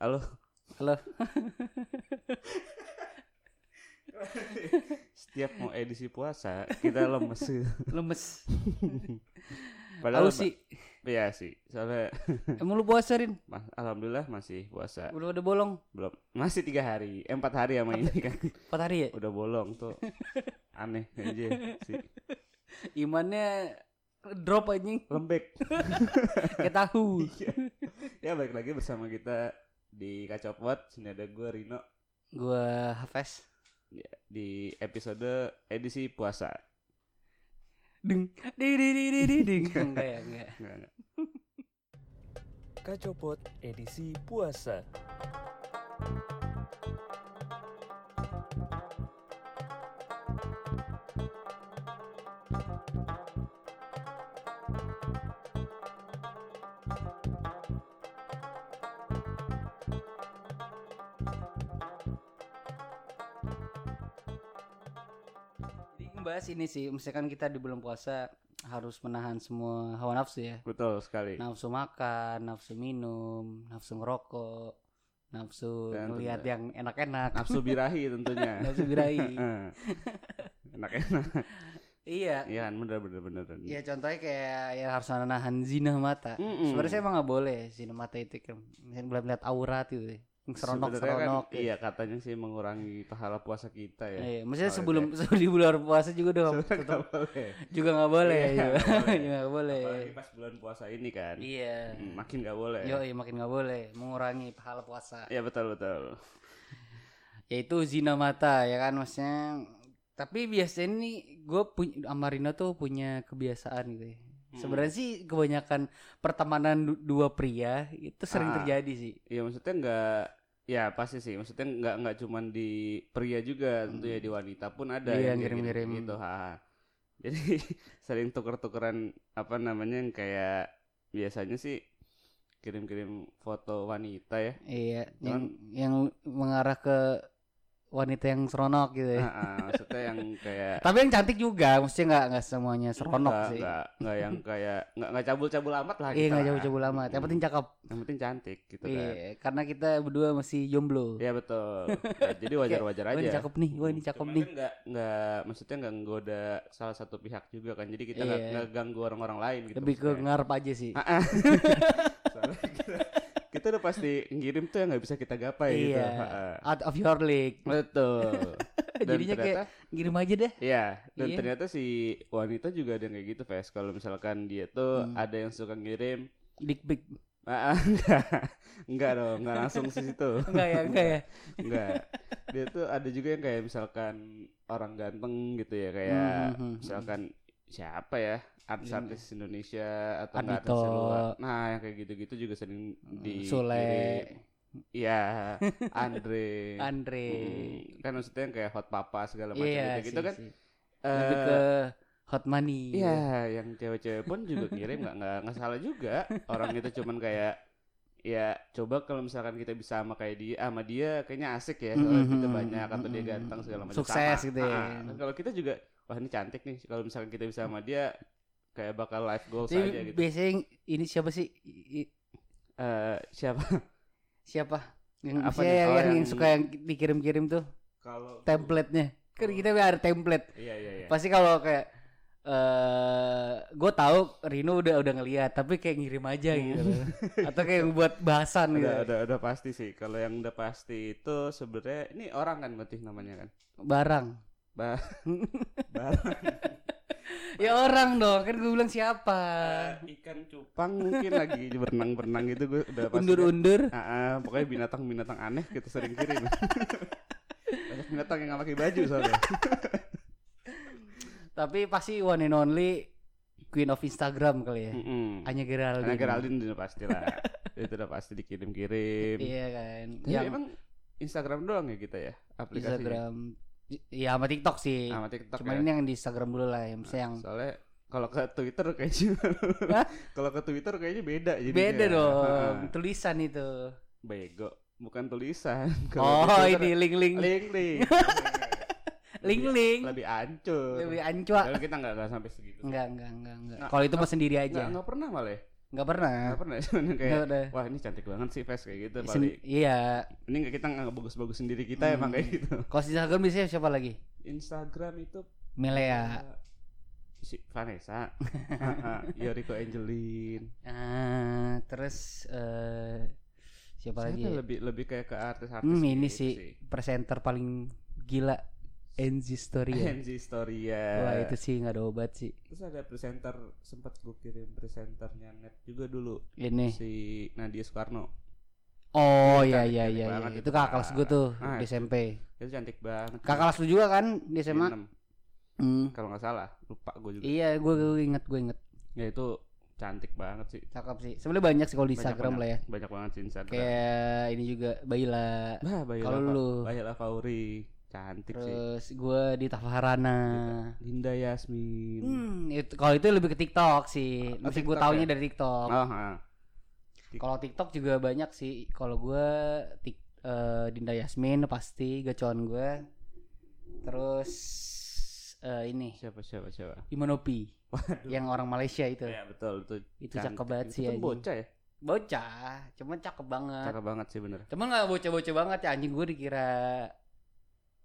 Halo. Halo. Setiap mau edisi puasa kita lemes. Lemes. Padahal sih. Iya sih. Soalnya Emang lu puasa, Rin? Mas, alhamdulillah masih puasa. Udah udah bolong. Belum. Masih tiga hari. Eh, empat hari sama ini kan. Empat hari ya? Udah bolong tuh. Aneh aja sih. Imannya drop anjing. Lembek. Kayak tahu. Iya. ya balik lagi bersama kita di Kacopot. Sini ada gue Rino Gua Hafes. Ya, di episode edisi puasa. Ding. Di di di di di ding. Enggak ya, enggak. Enggak, enggak. Kacopot edisi puasa. Jadi membahas ini sih, misalkan kita di bulan puasa harus menahan semua hawa nafsu ya. Betul sekali. Nafsu makan, nafsu minum, nafsu ngerokok, nafsu Dan melihat tentunya- yang enak-enak, Nafsu birahi tentunya. nafsu birahi. Enak-enak. iya. Iya kan bener bener bener. Ya contohnya kayak ya harus menahan zina mata. Mm-mm. Sebenarnya saya emang nggak boleh zina mata itu kan. Misalnya melihat melihat aurat itu, seronok kan, seronok. iya katanya sih mengurangi pahala puasa kita ya. Iya, maksudnya Oh, sebelum sebelum di bulan puasa juga udah tetap boleh. juga nggak boleh, Iya, juga nggak boleh. boleh. Apalagi pas bulan puasa ini kan. Iya. Hmm, Makin nggak boleh. Yo, iya makin nggak boleh mengurangi pahala puasa. Iya betul betul. Yaitu zina mata ya kan maksudnya. Tapi biasanya nih gue punya Amarino tuh punya kebiasaan gitu ya. Hmm. Sebenarnya sih kebanyakan pertemanan du- dua pria itu sering Ah. terjadi sih. Iya maksudnya nggak ya pasti sih maksudnya nggak nggak cuman di pria juga tentunya di wanita pun ada Iya, yang ngirim-ngirim. gitu, gitu ha. jadi sering tuker-tukeran apa namanya yang kayak biasanya sih kirim-kirim foto wanita ya Iya, yang Cuman- yang mengarah ke wanita yang seronok gitu ya. Ah, ah, maksudnya yang kayak Tapi yang cantik juga, maksudnya nggak nggak semuanya seronok nggak, sih. nggak nggak yang kayak nggak nggak cabul-cabul amat lah Iya kita nggak jauh-jauh amat. Yang penting cakep. yang penting cantik gitu kan Iya, karena kita berdua masih jomblo. Iya betul Ya, jadi wajar-wajar Wah ini aja cakep nih, wah ini cakep Cuman nih. kan nggak nggak maksudnya nggak nggoda salah satu pihak juga kan jadi kita nggak Iya. ganggu orang-orang lain gitu Lebih ke ngarep aja sih. Soalnya kita, kita udah pasti ngirim tuh yang nggak bisa kita gapai gitu iya, ah. out of your league. betul dan Jadinya ternyata Ngirim aja deh. iya dan Iya. ternyata si wanita juga ada yang kayak gitu Ves kalau misalkan dia tuh Hmm. ada yang suka ngirim Dick pic. ah, ah, enggak enggak dong enggak langsung ke situ Enggak ya, enggak ya. Enggak. Dia tuh ada juga yang kayak misalkan orang ganteng gitu ya kayak hmm, hmm. misalkan siapa ya artis-artis Indonesia atau Ardhito. artis luar. Nah, yang kayak gitu-gitu juga sering di Sule. Iya, Andre. Andre. Hmm, kan maksudnya yang kayak hot papa segala macam Iya gitu, gitu sih, kan. eh, Lebih ke hot money. Iya, yang cewek-cewek pun juga kirim nggak nggak nggak salah juga. Orang itu cuman kayak ya coba kalau misalkan kita bisa sama kayak dia sama dia kayaknya asik ya soalnya Mhm, kita banyak atau dia mhm. ganteng segala macam Sukses Sama. gitu ya. Ah, kan kalau kita juga wah ini cantik nih. Kalau misalkan kita bisa sama dia kayak bakal life goals Jadi aja gitu. biasanya ini siapa sih? I- i- Eh, siapa? Siapa? Yang Apa yang, Oh, yang, yang- suka yang dikirim-kirim tuh? Kalau template-nya. Kan kita ada template. iya iya iya. Pasti kalau kayak eh gue tahu Rino udah udah ngeliat tapi kayak ngirim aja gitu. Loh. atau kayak buat bahasan gitu. udah, udah udah pasti sih. Kalau yang udah pasti itu sebenarnya ini orang kan berarti namanya kan? Barang bah barang ya orang dong kan gue bilang siapa? Eh, ikan cupang mungkin lagi berenang-berenang gitu gue udah pasti undur-undur. ah, pokoknya binatang-binatang aneh kita sering kirim. Banyak binatang yang nggak pakai baju soalnya. Tapi pasti one and only queen of Instagram kali ya. Mm-mm. Anya Geraldine. Karena Geraldine udah pasti lah itu udah pasti dikirim-kirim. Iya kan. Tapi yang emang Instagram doang ya kita ya? Aplikasinya? Instagram ya sama TikTok sih. Sama TikTok cuman ya. ini yang di Instagram dulu lah yang misalnya yang soalnya kalau ke Twitter kayaknya kalau ke Twitter kayaknya beda jadinya. beda dong. Ah, tulisan itu. Bego. Bukan tulisan. Oh di Twitter- ini link link. Link link. Link Lebih- link. lebih ancur. Lebih ancua Kalau kita nggak sampai segitu enggak enggak enggak enggak Nggak- kalau itu mah sendiri aja. nggak pernah malah ya. nggak pernah. Nggak pernah Nggak kayak pernah. wah ini cantik banget sih Ves kayak gitu Sen- paling iya. Ini kita nggak bagus-bagusin diri kita Hmm. emang kayak gitu. Kalau Instagram biasanya siapa lagi? Instagram itu Melea. Si Vanessa. Yoriko Angelin. Ah, terus eh siapa lagi Siapa ya? lebih lebih kayak ke artis-artis Hmm, ini gitu sih. presenter paling gila Enzi Storia Enzi Storia wah itu sih nggak ada obat sih. Terus ada presenter sempat gue kirim presenternya net juga dulu. Ini. Si Nadia Soekarno. Oh Iya, iya iya iya iya. itu, itu kakak Kak. kelas gue tuh Ah, di itu. SMP itu cantik banget. Kakak kelas lu juga kan di SMA Enam, Hmm. kalau nggak salah lupa gue juga. Iya gue gue inget gue inget. Ya itu cantik banget sih. Cakep sih. Sebenarnya banyak sih kalau di Banyak Instagram banget, lah ya. Banyak banget sih Instagram. Kayak ini juga Baila. Bah Bayla kalau lu? Bayla Fauri cantik sih terus gue di Tafarana Linda Yasmin Hmm, itu kalau itu lebih ke TikTok sih. Oh, Masih gue taunya ya? dari TikTok. oh ah. Kalau TikTok juga banyak sih. Kalau gue tik eh, Dinda Yasmin pasti gacuan gue. Terus eh, ini siapa siapa siapa Imanopi Waduh. yang orang Malaysia itu. ya betul itu Itu cantik. cakep banget Itu sih kan anjing. bocah ya Bocah, cuman cakep banget. cakep banget sih bener Cuman nggak bocah-bocah banget ya anjing gue dikira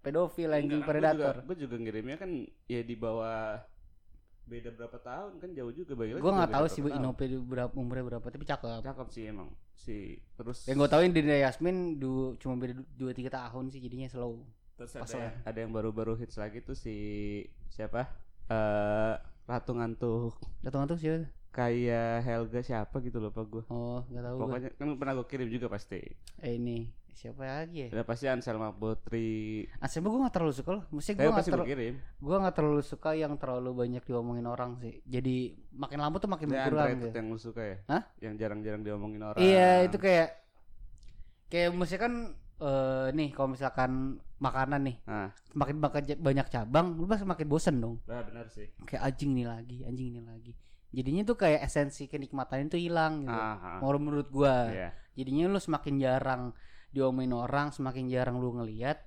pedofil anjing predator. Gue juga, ngirimnya kan ya di bawah beda berapa tahun kan jauh juga Bayla Gue juga nggak tahu sih. Inope berapa umurnya berapa, tapi cakep. cakep sih emang si terus Yang gue tahu Dinda Yasmin du, cuma beda 2-3 tahun sih jadinya slow. terus pas ada, lah. ada yang baru-baru hits lagi tuh si siapa eh Ratu Ngantuk Datang tuh siapa? kayak Helga siapa gitu loh pak gue Oh, nggak tahu. gua. pokoknya kan pernah gue kirim juga pasti Eh ini siapa lagi ya? udah pasti Anselma Putri Aslinya gue gak terlalu suka loh. Maksudnya gue gak, terlalu kirim gue gak terlalu suka yang terlalu banyak diomongin orang sih. Jadi makin lama tuh makin Dia berkurang gitu. yang lu suka ya Hah? yang jarang-jarang diomongin orang Iya itu kayak kayak maksudnya kan eh nih kalau misalkan makanan nih nah makin banyak cabang lu pasti makin bosen dong nah, benar sih kayak anjing ini lagi anjing ini lagi jadinya tuh kayak esensi kenikmatan itu hilang gitu ah, ah. Menurut gua Iya. jadinya lu semakin jarang diomongin orang semakin jarang lu ngeliat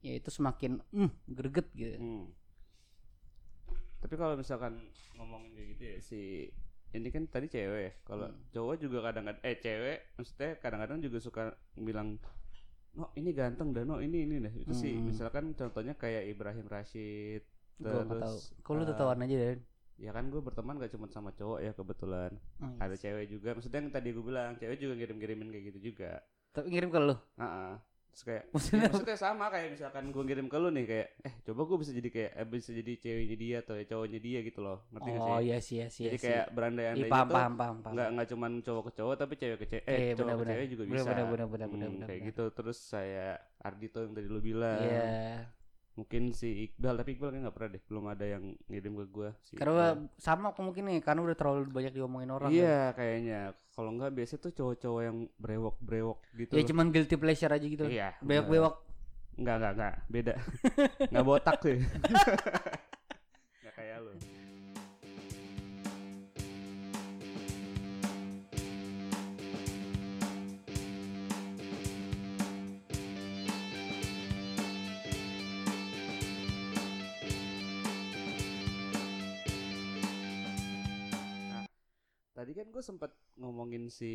ya itu semakin hmm greget gitu Hmm. Tapi kalau misalkan ngomongin kayak gitu ya si ini kan tadi cewek ya. Kalau Hmm. cowok juga kadang-kadang eh cewek maksudnya kadang-kadang juga suka bilang No ini ganteng dan no ini ini deh itu sih Hmm. misalkan contohnya kayak Ibrahim Rashid gua terus kalau lu eh, tahu aja dan ya kan gue berteman gak cuma sama cowok ya kebetulan Oh, iya. ada cewek juga maksudnya yang tadi gue bilang cewek juga ngirim-ngirimin kayak gitu juga tapi ngirim ke lu? Heeh. Terus kayak maksudnya Ya, maksudnya sama kayak misalkan gue ngirim ke lu nih kayak eh coba gue bisa jadi kayak eh, bisa jadi ceweknya dia atau ya cowoknya dia gitu loh. Ngerti gak oh sih? iya sih iya sih jadi kayak berandai-andai Ih, gitu paham paham paham paham. nggak nggak cuman cowok ke cowok tapi cewek ke cewek eh Iya, cowok ke benar-benar. cewek juga bisa. Benar-benar, benar-benar, Hmm, benar-benar, kayak benar. gitu. Terus saya Ardito yang tadi lu bilang. Iya mungkin si Iqbal tapi Iqbal kan nggak pernah deh belum ada yang ngirim ke gue si karena Iqbal. sama mungkin nih karena udah terlalu banyak diomongin orang kan. iya kayaknya kalau nggak biasa tuh cowok-cowok yang brewok brewok gitu ya loh. cuman guilty pleasure aja gitu iya bewok bewok Enggak, enggak, enggak. Beda. Enggak botak sih. Enggak kayak lu. Tadi kan gue sempet ngomongin si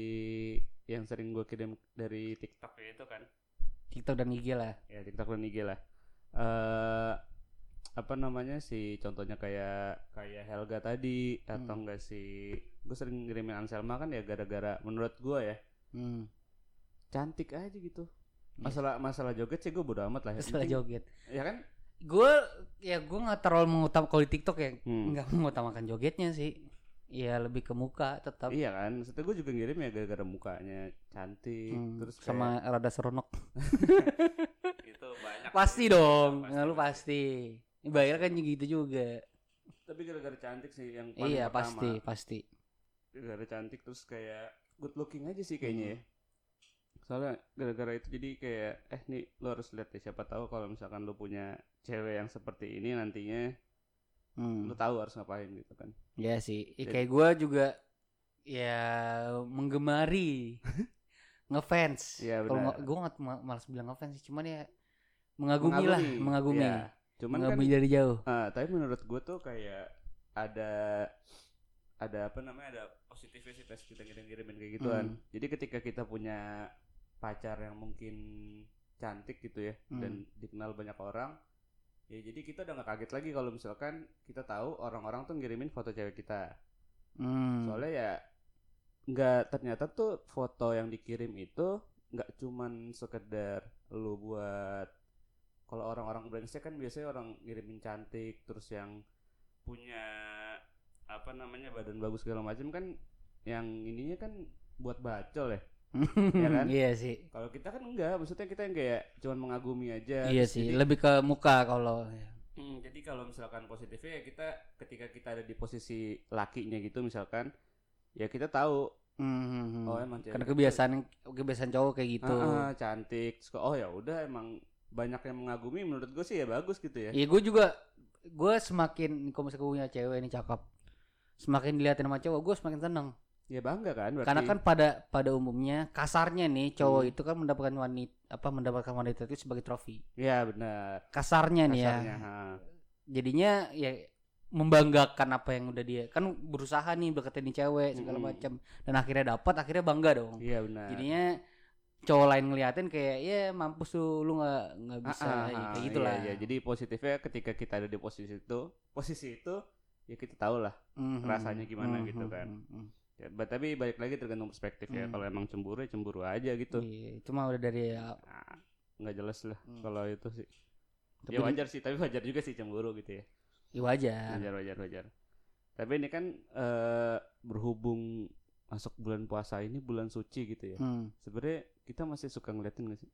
yang sering gue kirim dari TikTok itu kan? TikTok dan IG lah. Ya TikTok dan IG lah. Eh apa namanya sih contohnya kayak kayak Helga tadi atau Hmm. enggak sih gue sering ngirimin Anselma kan ya gara-gara menurut gue ya. Hmm. cantik aja gitu. Iya. masalah masalah joget sih gue bodo amat lah setelah penting- joget. Ya kan? Gue ya gue nggak terlalu mengutamakan kalau di TikTok ya Hmm. nggak mengutamakan jogetnya sih ya lebih ke muka tetap. Iya kan maksudnya gue juga ngirim ya gara-gara mukanya cantik Hmm, terus kayak, sama rada seronok. Itu banyak pasti sih. dong Pasti, Nah, lu pasti. Bayar kan gitu juga. Tapi gara-gara cantik sih yang paling iya pertama. pasti pasti. Gara-gara cantik terus kayak good looking aja sih kayaknya ya. Soalnya gara-gara itu jadi kayak eh nih lo harus lihat ya siapa tahu kalau misalkan lo punya cewek yang seperti ini nantinya hmm. lo tahu harus ngapain gitu kan ya sih Ya, kayak gue juga ya menggemari ngefans Iya, kalau benar. gue nggak ma- malas bilang ngefans sih cuman ya mengagumi, lah mengagumi Iya. cuman kan mengagumi dari jauh ah, tapi menurut gue tuh kayak ada ada apa namanya ada positifnya sih pas kita ngirim-ngirimin kayak gituan. Hmm. Jadi ketika kita punya pacar yang mungkin cantik gitu ya Hmm. dan dikenal banyak orang, ya jadi kita udah nggak kaget lagi kalau misalkan kita tahu orang-orang tuh ngirimin foto cewek kita. Hmm. Soalnya ya nggak ternyata tuh foto yang dikirim itu nggak cuman sekedar lu buat kalau orang-orang brengsek kan biasanya orang ngirimin cantik terus yang punya apa namanya badan bagus segala macam kan yang ininya kan buat bacol ya ya kan? Iya sih. kalau kita kan enggak maksudnya kita yang kayak cuman mengagumi aja Iya sih, jadi- lebih ke muka kalau Hmm, jadi kalau misalkan positifnya ya kita ketika kita ada di posisi lakinya gitu misalkan ya kita tahu Hmm. oh emang cewek Karena itu- kebiasaan kebiasaan cowok kayak gitu. Ah, ah, cantik oh ya udah emang banyak yang mengagumi menurut gue sih ya bagus gitu ya Iya, gue juga gue semakin kalau misalnya gue punya cewek ini cakep, semakin dilihatin sama cowok, gue semakin seneng. Ya bangga kan berarti Karena kan pada pada umumnya kasarnya nih cowok Hmm. itu kan mendapatkan wanita apa mendapatkan wanita itu sebagai trofi. ya benar Kasarnya nih ya. kasarnya ha. Jadinya ya membanggakan apa yang udah dia kan berusaha nih deketin nih cewek segala Mm-mm. macam dan akhirnya dapat akhirnya bangga dong. iya benar Jadinya cowok lain ngeliatin kayak ya mampus tuh lu nggak nggak Ah, bisa ah, ya, ah, kayak iya, gitulah. iya. jadi positifnya ketika kita ada di posisi itu posisi itu ya kita tahu lah Mhm. rasanya gimana Mhm, gitu kan. mhm, mhm. Ya, tapi balik lagi tergantung perspektif ya Hmm. kalau emang cemburu ya cemburu aja gitu Iya, itu mah udah dari ya, Nah, nggak jelas lah Hmm. kalau itu sih tapi ya wajar sih tapi wajar juga sih cemburu gitu ya ya wajar. wajar wajar wajar tapi ini kan eh, berhubung masuk bulan puasa ini bulan suci gitu ya Hmm. sebenarnya kita masih suka ngeliatin gak sih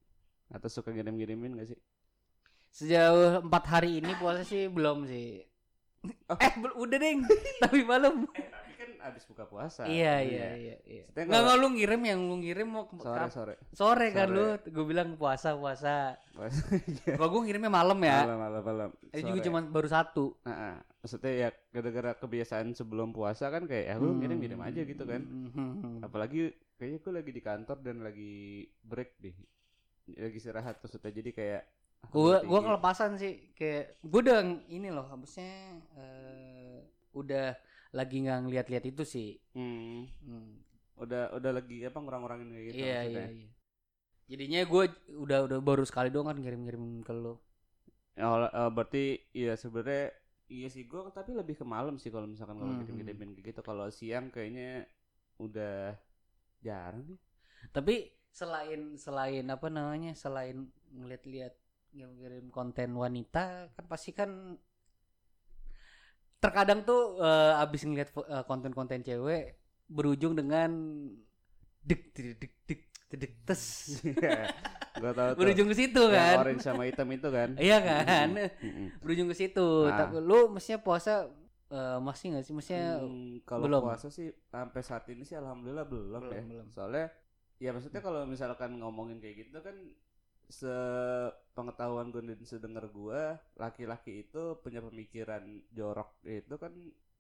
atau suka ngirim-ngirimin gak sih Sejauh empat hari ini puasa sih belum sih. Oh. Eh, udah deng. Tapi malam. Abis buka puasa iya, iya, iya, iya. Maksudnya Nggak, nggak lu ngirim yang lu ngirim mau ke sore sore sore kan Sore. lu. Gue bilang puasa, puasa. Puasa. Kalau gue ngirimnya malam ya. malam malam malam Ini juga cuma baru satu. Nah, ah. maksudnya ya gara-gara kebiasaan sebelum puasa kan kayak ya lu ngirim-ngirim aja gitu kan Hmm. apalagi kayaknya gue lagi di kantor dan lagi break deh lagi istirahat maksudnya jadi kayak Gue tinggi. gua kelepasan sih kayak gue udah ini loh habisnya eh, udah lagi nggak ngeliat-liat itu sih. Hmm, Hmm. udah udah lagi apa ngurang-ngurangin kayak gitu iya iya maksudnya. iya. Jadinya gue udah udah baru sekali doang kan ngirim-ngirim ke lo. Ya, eh, berarti iya sebenarnya iya sih gue tapi lebih ke malam sih kalau misalkan kalau Hmm. ngirim-ngirimin kayak gitu kalau siang kayaknya udah jarang nih Tapi selain selain apa namanya selain ngeliat-liat ngirim konten wanita kan pasti kan terkadang tuh eh, abis ngeliat eh, konten-konten cewek berujung dengan dik dik dik dik dik tes. Gue tahu tuh. Berujung ke situ kan. orange sama hitam itu kan. Iya kan? Berujung ke situ. Ah. tapi lu mestinya puasa eh, masih nggak sih? Mestinya Hmm, kalau belum. puasa sih sampai saat ini sih alhamdulillah belum, Belum, ya. belum. Soalnya ya maksudnya kalau misalkan ngomongin kayak gitu kan sepengetahuan gue dan sedengar gue laki-laki itu punya pemikiran jorok itu kan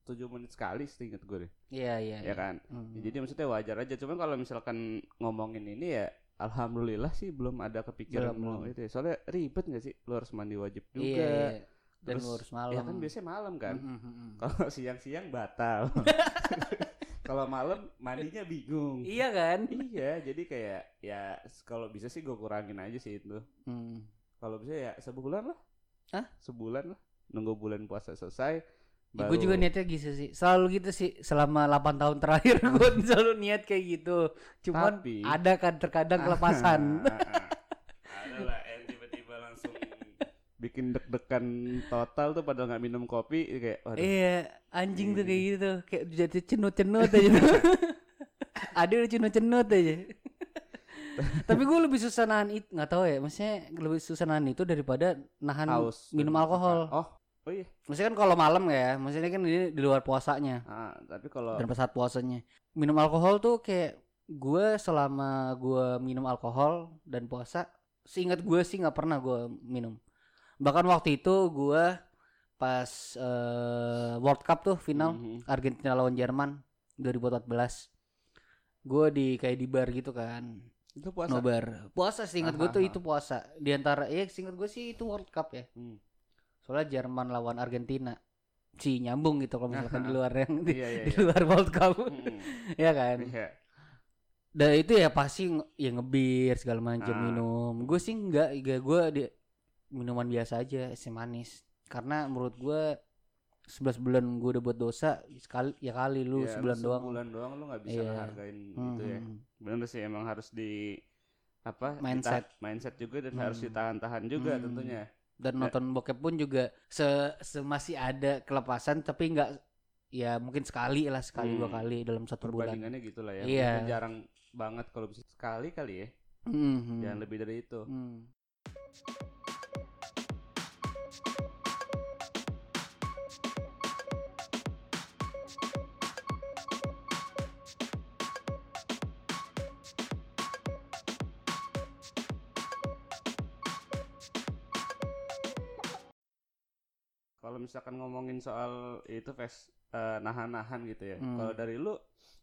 tujuh menit sekali seingat gue deh iya iya ya kan Hmm. Ya, jadi maksudnya wajar aja cuman kalau misalkan ngomongin ini ya alhamdulillah sih belum ada kepikiran Belum, itu ya. soalnya ribet gak sih lu harus mandi wajib juga iya, iya. dan Terus, lu harus malam ya kan biasanya malam kan Mm, mm, mm, mm. kalau siang-siang batal. kalau malam mandinya bingung. iya kan iya, jadi kayak ya kalau bisa sih gue kurangin aja sih itu. Hmm. Kalau bisa ya sebulan lah. Hah? Sebulan lah. Nunggu bulan puasa selesai. Ya, gue juga niatnya gitu sih. Selalu gitu sih selama 8 tahun terakhir gue selalu niat kayak gitu. Cuman Tapi- ada kan terkadang kelepasan. Ada lah yang tiba-tiba langsung bikin deg-degan total tuh padahal nggak minum kopi kayak waduh. iya, anjing tuh kayak gitu. Kayak jadi cenut-cenut aja. ada udah cenut-cenut aja. Tapi gue lebih susah nahan itu, nggak tahu ya. Maksudnya lebih susah nahan itu daripada nahan dan minum alkohol. Oh, oh iya. Maksudnya kan kalau malam ya, maksudnya kan ini di luar puasanya. Ah, tapi kalau dan saat puasanya minum alkohol tuh kayak gue selama gue minum alkohol dan puasa seingat gue sih nggak pernah gue minum bahkan waktu itu gue pas eh, World Cup tuh final Mhm. Argentina lawan Jerman 2014 gue di kayak di bar gitu kan itu puasa. nobar puasa seingat gue tuh itu puasa di antara ya seingat gue sih itu World Cup ya Hmm. soalnya Jerman lawan Argentina sih nyambung gitu kalau misalkan di luar yang di, Iya iya. di iya. luar World Cup Mm-mm. ya kan Iya. dan itu ya pasti ya ngebir segala macam Ah. minum gue sih enggak gue di minuman biasa aja es manis karena menurut gue 11 bulan gue udah buat dosa sekali ya kali lu Iya, sebulan doang Sebulan doang lu nggak bisa ngehargain Hmm, itu ya. hmm. Bener sih emang harus di apa Mindset. dita- mindset juga dan harus Hmm. ditahan-tahan juga Hmm. tentunya dan Ya. nonton bokep pun juga se, se masih ada kelepasan tapi enggak ya mungkin sekali lah sekali dua Hmm. kali dalam satu bulan perbandingannya gitu lah ya Iya. Mungkin jarang banget kalau bisa sekali kali ya Mhm. jangan lebih dari itu Hmm. Kalau misalkan ngomongin soal itu fes eh, nahan-nahan gitu ya Hmm. kalau dari lu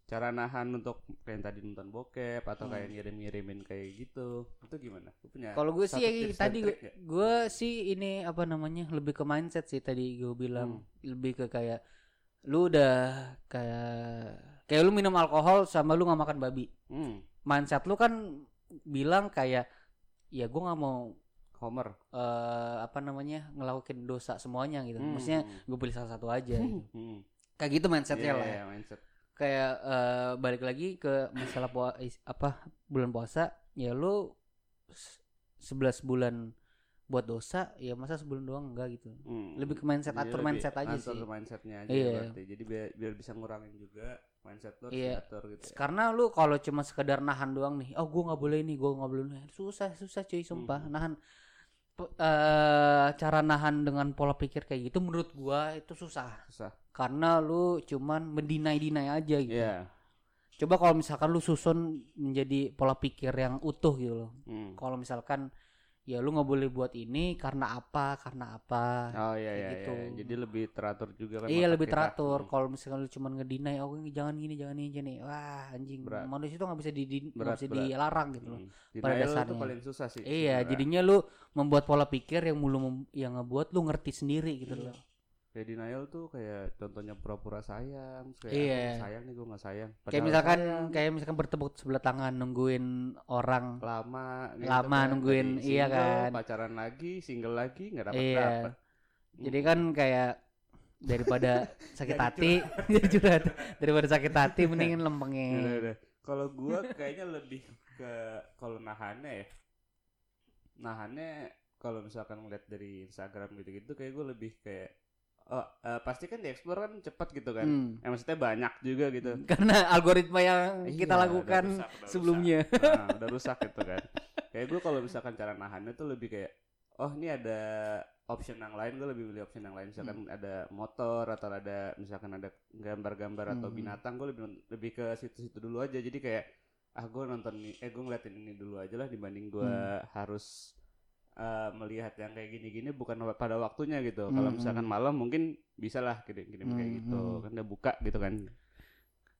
cara nahan untuk kayak yang tadi nonton bokep atau Hmm. kayak ngirim-ngirimin kayak gitu itu gimana lu punya Kalau gue sih ya, tadi trik nggak? gue sih ini apa namanya lebih ke mindset sih tadi gue bilang Hmm. lebih ke kayak lu udah kayak kayak lu minum alkohol sama lu nggak makan babi hmm, mindset lu kan bilang kayak ya gue nggak mau Homer eh apa namanya ngelakuin dosa semuanya gitu Hmm, maksudnya hmm. gue pilih salah satu aja gitu. Hmm. kayak gitu mindsetnya Iya, lah iya, mindset kayak eh, balik lagi ke masalah pua- is- apa bulan puasa ya lu s- 11 bulan buat dosa ya masa sebulan doang enggak gitu Hmm. lebih ke mindset Jadi atur mindset aja atur sih mindsetnya aja Iya. berarti jadi biar, biar bisa ngurangin juga mindset lu Iya. diatur gitu ya. karena lu kalau cuma sekedar nahan doang nih oh gua nggak boleh ini gua nggak boleh ini susah susah cuy sumpah Hmm. nahan Eh, cara nahan dengan pola pikir kayak gitu menurut gua itu susah. Susah. Karena lu cuman mendinai-dinai aja gitu. Iya. Coba kalau misalkan lu susun menjadi pola pikir yang utuh gitu loh. Hmm. kalau misalkan ya lu nggak boleh buat ini karena apa karena apa oh iya iya, gitu. iya. jadi lebih teratur juga kan iya lebih teratur Hmm. kalau misalkan lu cuma ngedinai oh jangan gini jangan ini jangan ini wah anjing Berat. manusia itu nggak bisa di nggak bisa berat. dilarang gitu loh Hmm. pada Denial itu dasarnya. paling susah sih iya sebenarnya. jadinya lu membuat pola pikir yang mulu mem- yang ngebuat lu ngerti sendiri gitu Iya. loh kayak denial tuh kayak contohnya pura-pura sayang kayak Iya. "Ah, gua sayang nih gue nggak sayang kayak Padahal misalkan sayang, kayak misalkan bertepuk sebelah tangan nungguin orang lama gitu lama kan. nungguin, iya single, kan. pacaran lagi single lagi nggak dapat Iya. dapat jadi kan kayak daripada sakit hati jadi curhat daripada sakit hati mendingin lempengin. Kalau gua kayaknya lebih ke kalau nahannya ya. Nahannya kalau misalkan ngeliat dari Instagram gitu-gitu kayak gue lebih kayak oh eh, pasti kan di explore kan cepat gitu kan. Hmm. Eh, maksudnya banyak juga gitu. karena algoritma yang kita Iya, udah lakukan rusak, udah sebelumnya rusak. Nah, udah rusak gitu kan. Kayak gue kalau misalkan cara nahannya tuh lebih kayak oh ini ada option yang lain gue lebih pilih option yang lain misalkan ada motor atau ada misalkan ada gambar-gambar atau Hmm. binatang gue lebih lebih ke situ-situ dulu aja jadi kayak ah gue nonton eh gue ngeliatin ini dulu aja lah dibanding gue Hmm. harus eh, melihat yang kayak gini-gini bukan pada waktunya gitu kalau Hmm, misalkan hmm. malam mungkin bisa lah kirim-kirim kayak Hmm, gitu hmm. kan udah buka gitu kan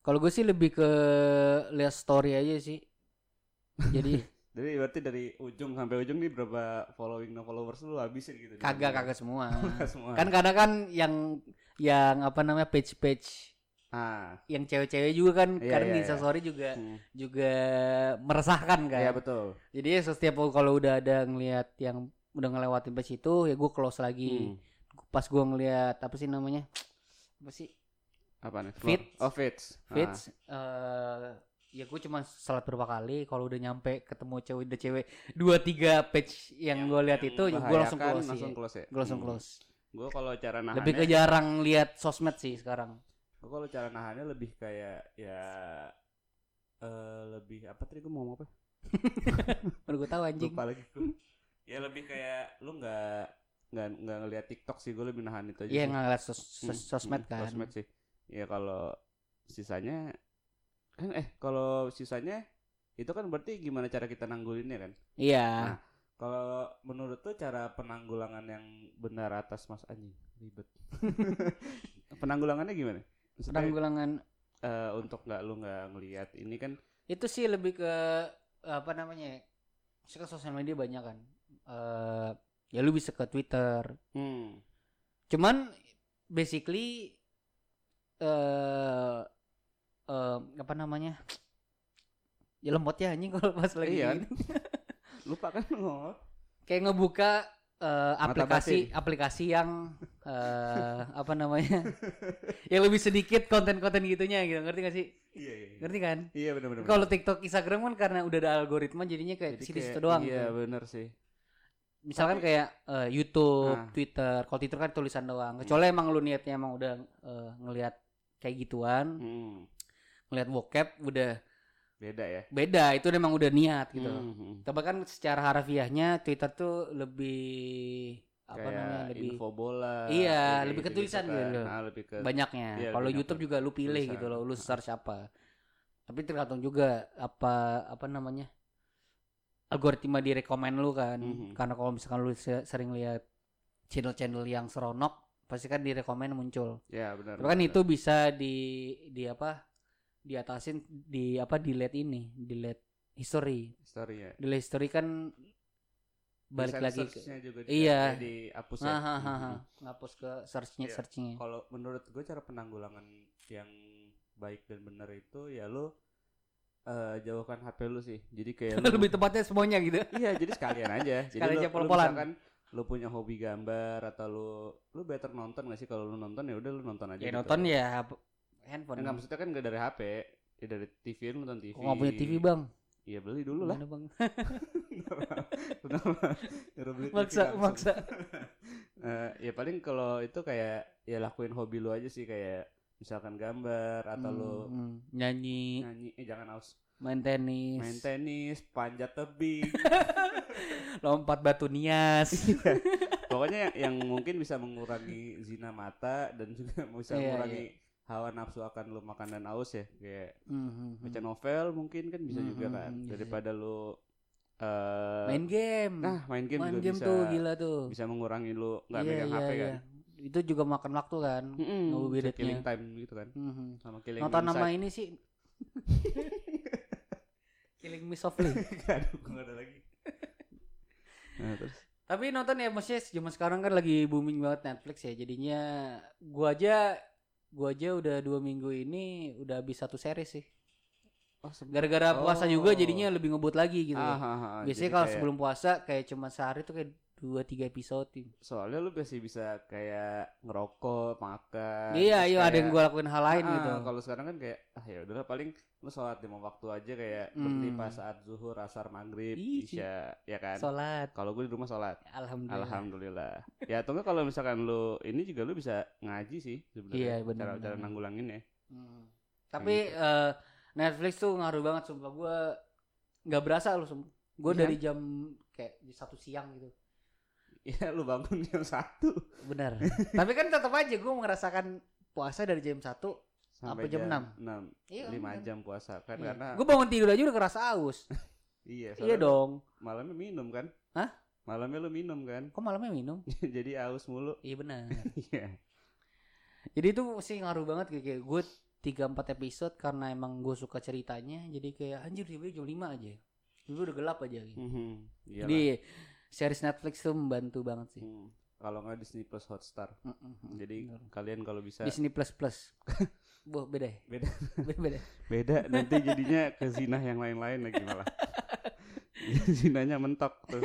kalau gue sih lebih ke lihat story aja sih jadi Jadi berarti dari ujung sampai ujung nih berapa following no followers lu habisin gitu? kagak kagak semua semua. kan kadang kan yang yang apa namanya page page ah, yang cewek-cewek juga kan Iya, kadang iya, di iya. Instastory juga hmm. juga meresahkan kan Iya betul. jadi setiap kalau udah ada ngelihat yang udah ngelewatin page itu ya gue close lagi Hmm. pas gue ngelihat apa sih namanya apa sih Apa nih? Feeds. Oh fits. feeds eh ya gue cuma salat berapa kali kalau udah nyampe ketemu cewek udah cewek dua tiga page yang, gue lihat itu ya gue langsung close langsung sih close ya. gue langsung close Gue kalau cara nahannya, lebih ke jarang lihat sosmed sih sekarang gue kalau cara nahannya lebih kayak ya eh lebih apa tadi gue mau ngomong apa? baru gue tahu anjing Lupa lagi gue. Ya lebih kayak lu nggak nggak nggak ngeliat TikTok sih gue lebih nahan itu aja. iya sih. ngeliat sos sos- Hmm, sosmed hmm, kan Sosmed sih. Ya kalau sisanya kan eh kalau sisanya itu kan berarti gimana cara kita nanggulinnya kan? iya Nah, Kalau menurut tuh cara penanggulangan yang benar atas Mas anjing ribet. Penanggulangannya gimana? Penanggulangan eh, untuk nggak lu nggak ngelihat ini kan itu sih lebih ke apa namanya ya, sekarang sosial media banyak kan eh ya lu bisa ke Twitter hmm, cuman basically eh eh, apa namanya? Ya lemot ya anjing kalau pas lagi Iya. Lupa kan oh. kayak ngebuka eh, Mata aplikasi aplikasi yang eh, apa namanya? yang lebih sedikit konten-konten gitunya gitu. Ngerti gak sih? Iya iya. Ngerti kan? Iya benar benar. Kalau TikTok, Instagram kan karena udah ada algoritma jadinya kayak Jadi situ doang. Iya gitu. benar sih. Misalkan kayak eh, YouTube, Nah. Twitter. Kalau Twitter kan tulisan doang. Kecuali emang lu niatnya emang udah eh, ngelihat kayak gituan, Hmm, ngelihat bokep udah beda ya. beda. Itu memang udah niat gitu. Hmm, hmm. Tapi kan secara harfiahnya Twitter tuh lebih apa Kayak namanya lebih info bola. Iya, lebih ke gitu-gitu tulisan kan. gitu. Nah, lebih ke banyaknya. Iya, Kalau YouTube juga lu pilih tulisan. gitu loh, lu search apa. Tapi tergantung juga apa apa namanya algoritma di rekomen lu kan. Mhm. Karena kalau misalkan lu se- sering lihat channel-channel yang seronok, pasti kan di rekomen muncul. Ya benar. Tapi kan benar. itu bisa di di apa? Diatasin di apa delete ini, delete history. story ya. Delete history kan balik lagi ke juga di- Iya. dihapus ya. Nah, ha, ha, ha. Mhm. ngapus ke searchnya Iya. searchnya. Kalau menurut gue cara penanggulangan yang baik dan benar itu ya lu eh, jauhkan HP lu sih. Jadi kayak lu Lebih tepatnya semuanya gitu. Iya, jadi sekalian aja. Jadi Sekalian lu, aja lu pol-polan. misalkan lu punya hobi gambar atau lu lu better nonton gak sih kalau lu nonton ya udah lu nonton aja. Ya gitu. nonton ya handphone. Enggak maksudnya kan gak dari HP, ya dari TV lu nonton TV. Kok nggak punya TV bang? Iya beli dulu lah. Gimana, bang? Kenapa? Beli maksa, langsung. maksa. Eh, ya paling kalau itu kayak ya lakuin hobi lu aja sih kayak misalkan gambar atau lu Hmm, hmm. nyanyi, nyanyi eh jangan aus main tenis, main tenis panjat tebing lompat batu nias. pokoknya yang, yang mungkin bisa mengurangi zina mata dan juga bisa Iya, mengurangi hawa nafsu akan lu makan dan aus ya kayak Hmm, hmm, hmm. baca novel mungkin kan bisa Hmm, juga hmm, kan iya, daripada lu eh main game. nah main game main juga game bisa tuh gila tuh. bisa mengurangi lu nggak Iya, megang iya, HP kan iya. Itu juga makan waktu kan. Ngabuburitnya. bisa killing time gitu kan Hmm, hmm. sama killing Nonton nama ini sih. Killing Me Softly. Aduh, nggak ada lagi. Nah, terus Tapi nonton ya maksudnya zaman sekarang kan lagi booming banget Netflix ya. Jadinya gua aja gua aja udah dua minggu ini udah habis satu series sih. oh, Gara-gara puasa juga Oh. jadinya lebih ngebut lagi gitu. Ah, ah, ah, Biasanya kalau kayak- sebelum puasa kayak cuma sehari tuh kayak dua tiga episode. soalnya lu masih bisa kayak ngerokok, makan. iya, iya ada yang gua lakuin hal lain Ah, gitu. Kalau sekarang kan kayak ah ya udahlah paling lu sholat lima waktu aja kayak berhenti Hmm. pas saat zuhur, asar, maghrib, Ih, isya, ya kan. Sholat. Kalau gue di rumah sholat. Alhamdulillah. Alhamdulillah. ya atau enggak kalau misalkan lu ini juga lu bisa ngaji sih sebenarnya. Iya, benar, Cara cara benar. nanggulangin ya. Hmm. Tapi eh, Netflix tuh ngaruh banget sumpah gua nggak berasa lu sumpah. Gua Iya. dari jam kayak di satu siang gitu. Iya lu bangun jam satu Benar. Tapi kan tetap aja gua merasakan puasa dari jam 1 sampai jam enam? enam Iya, lima jam puasa kan Iya. karena Gue bangun tidur aja udah kerasa aus. iya iya dong. malamnya minum kan Hah? malamnya lu minum kan Kok malamnya minum? jadi aus mulu Iya benar. iya jadi itu sih ngaruh banget kayak, kayak gue 3 4 episode karena emang gue suka ceritanya. Jadi kayak anjir tiba-tiba jam 5 aja. Tiba udah gelap aja gitu. Mhm. Iyalah. Jadi series Netflix tuh membantu banget sih. Hmm. kalau nggak Disney Plus Hotstar Mm-mm. jadi Bener. kalian kalau bisa Disney Plus Plus. Boh, beda ya? Beda. beda. beda. nanti jadinya ke zina yang lain-lain lagi malah zinanya mentok tuh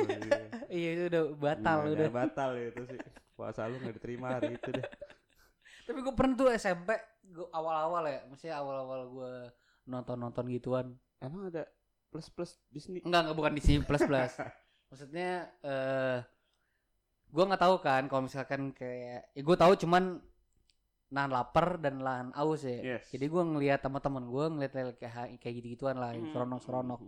iya itu udah batal Zinanya udah. batal itu sih puasa lu nggak diterima hari itu deh Tapi gue pernah tuh SMP gua awal-awal ya, maksudnya awal-awal gue nonton-nonton gituan. emang ada plus plus Disney Enggak, enggak bukan Disney Plus Plus. Maksudnya eh gue nggak tahu kan kalau misalkan kayak ya gue tahu cuman nahan lapar dan nahan aus ya. Yes. Jadi gue ngelihat teman-teman gue ngeliat kayak kayak gitu-gituan lah, yang seronok-seronok.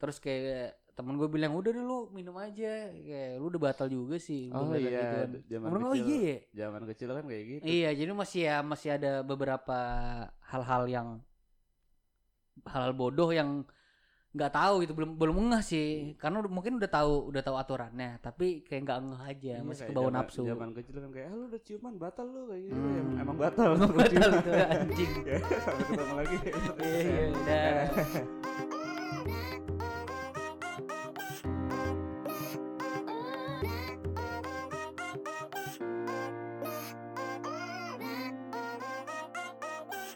Terus kayak temen gue bilang udah deh lu minum aja, kayak lu udah batal juga sih. oh ngeliat iya gituan." zaman bilang, oh kecil iya ya. zaman kecil kan kayak gitu Iya, jadi masih ya masih ada beberapa hal-hal yang hal-hal bodoh yang nggak tahu gitu belum belum ngeh sih karena udah- mungkin udah tahu udah tahu aturannya tapi kayak nggak ngeh aja Iya, masih kebawa zaman- nafsu zaman kecil kan kayak ah, lu udah ciuman batal lu kayak gitu Hmm. emang, emang batal Emang batal ciuman. gitu, anjing. ya sampai ketemu lagi Iya, iya, udah.